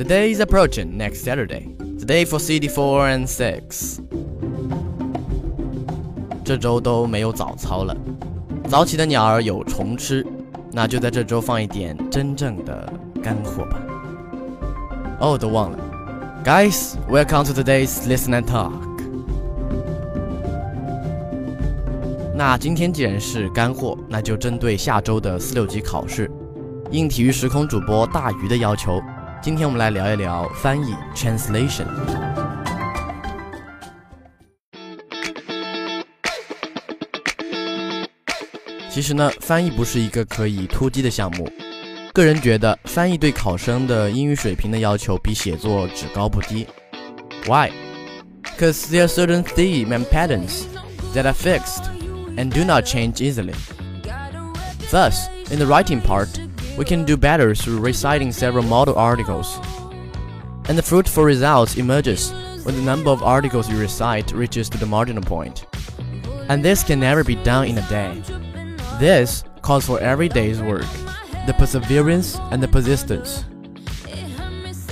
The day is approaching next Saturday. The day for CD4 and 6. 这周都没有早操了，早起的鸟儿有虫吃，那就在这周放一点真正的干货吧。哦，都忘了，Guys, welcome to today's Listen and Talk。那今天既然是干货，那就针对下周的四六级考试，应体育时空主播大鱼的要求，今天我们来聊一聊翻译 （translation）。其实呢，翻译不是一个可以突击的项目。个人觉得，翻译对考生的英语水平的要求比写作只高不低。Why? Because there are certain themes and patterns that are fixed and do not change easily. Thus, in the writing part, we can do better through reciting several model articles. And the fruitful results emerges when the number of articles you recite reaches to the marginal point. And this can never be done in a day. This calls for every day's work, the perseverance and the persistence.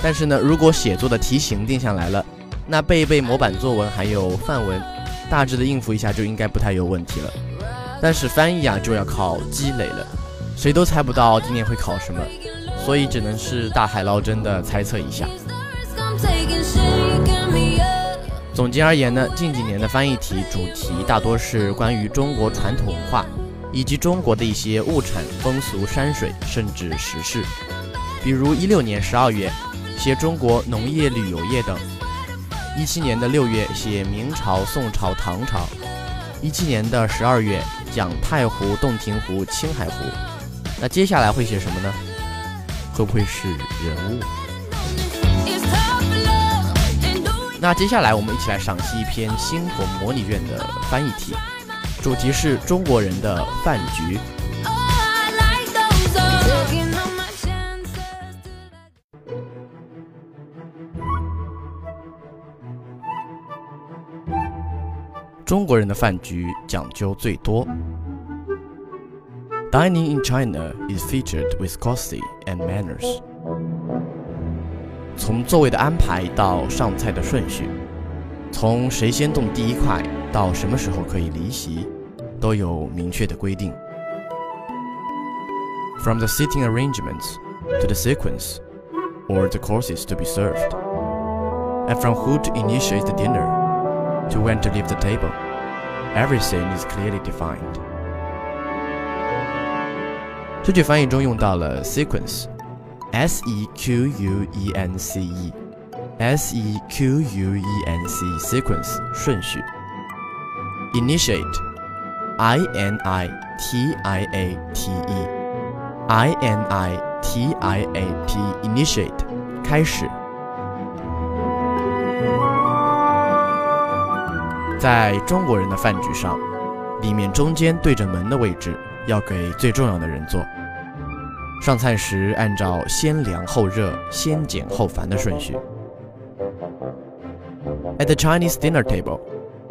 但是呢，如果写作的题型定下来了，那背一背模板作文还有范文，大致的应付一下就应该不太有问题了。但是翻译啊就要靠积累了， 谁都猜不到今年会考什么，所以只能是大海捞针的猜测一下。总结而言呢，近几年的翻译题主题大多是关于中国传统文化。以及中国的一些物产、风俗、山水，甚至时事，比如一六年十二月写中国农业旅游业等；一七年的六月写明朝、宋朝、唐朝；一七年的十二月讲太湖、洞庭湖、青海湖。那接下来会写什么呢？会不会是人物？那接下来我们一起来赏析一篇星火模拟卷的翻译题。主题是中国人的饭局。中国人的饭局讲究最多。Dining in China is featured with courtesy and manners。从座位的安排到上菜的顺序，从谁先动第一块。到什么时候可以离席，都有明确的规定。From the seating arrangements to the sequence or the courses to be served, and from who to initiate the dinner to when to leave the table, everything is clearly defined. 这句翻译中用到了 sequence，s e q u e n c e，s e q u e n c sequence 顺序。initiate, I N I T I A T E, I N I T I A T initiate 开始。在中国人的饭局上，里面中间对着门的位置要给最重要的人坐。 上菜时按照先凉后热、先简后繁的顺序。At the Chinese dinner table.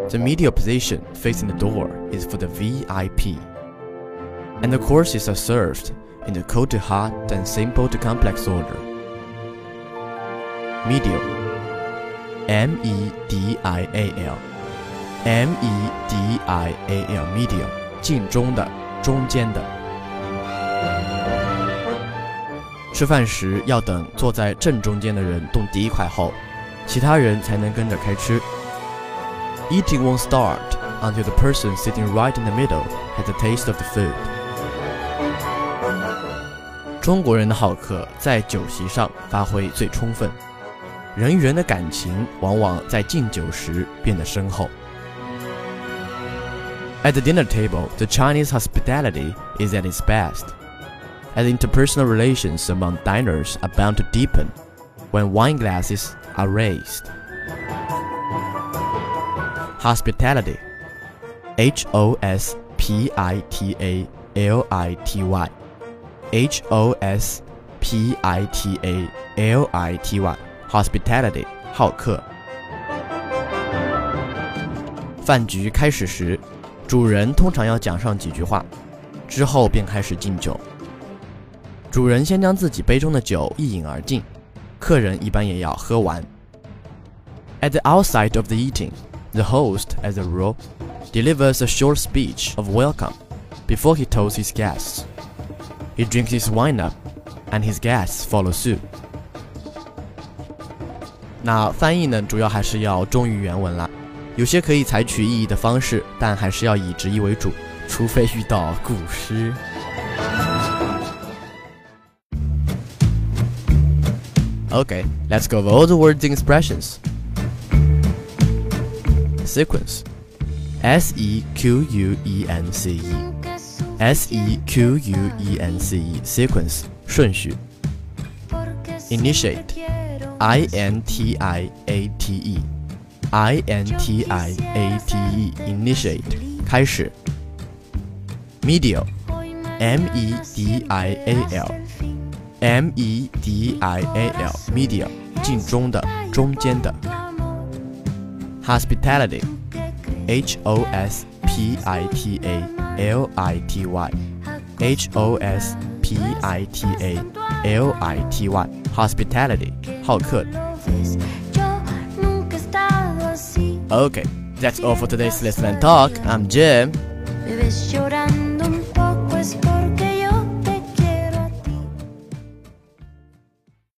The medial position facing the door is for the VIP, and the courses are served in the cold to hot and simple to complex order. Medial M E D I A L M E D I A L medial 近中的中间的。 吃饭时要等坐在正中间的人动第一块后，其他人才能跟着开吃。Eating won't start until the person sitting right in the middle has a taste of the food. 中国人的好客在酒席上发挥最充分，人与人的感情往往在敬酒时变得深厚。At the dinner table, the Chinese hospitality is at its best, as interpersonal relations among diners are bound to deepen when wine glasses are raised. Hospitality, H O S P I T A L I T Y, H O S P I T A L I T Y, Hospitality，好客。饭局开始时，主人通常要讲上几句话，之后便开始敬酒。 主人先将自己杯中的酒一饮而尽，客人一般也要喝完。At the outside of the eating, the host, as a rule, delivers a short speech of welcome before he tells his guests. He drinks his wine up, and his guests follow suit. 那翻译呢，主要还是要忠于原文了。有些可以采取意译的方式，但还是要以直译为主，除非遇到古诗。Okay, let's go over all the words and expressions. Sequence S E Q U E N C E S E Q U E N C E sequence 顺序 Initiate I N T I A T E I N T I A T E initiate 开始 Medial M E D I A L M E D I A L medial 镜中的中间的 hospitality H O S P I T A L I T Y H O S P I T A L I T Y hospitality 好客 Okay, that's all for today's Listen and Talk. I'm Jim.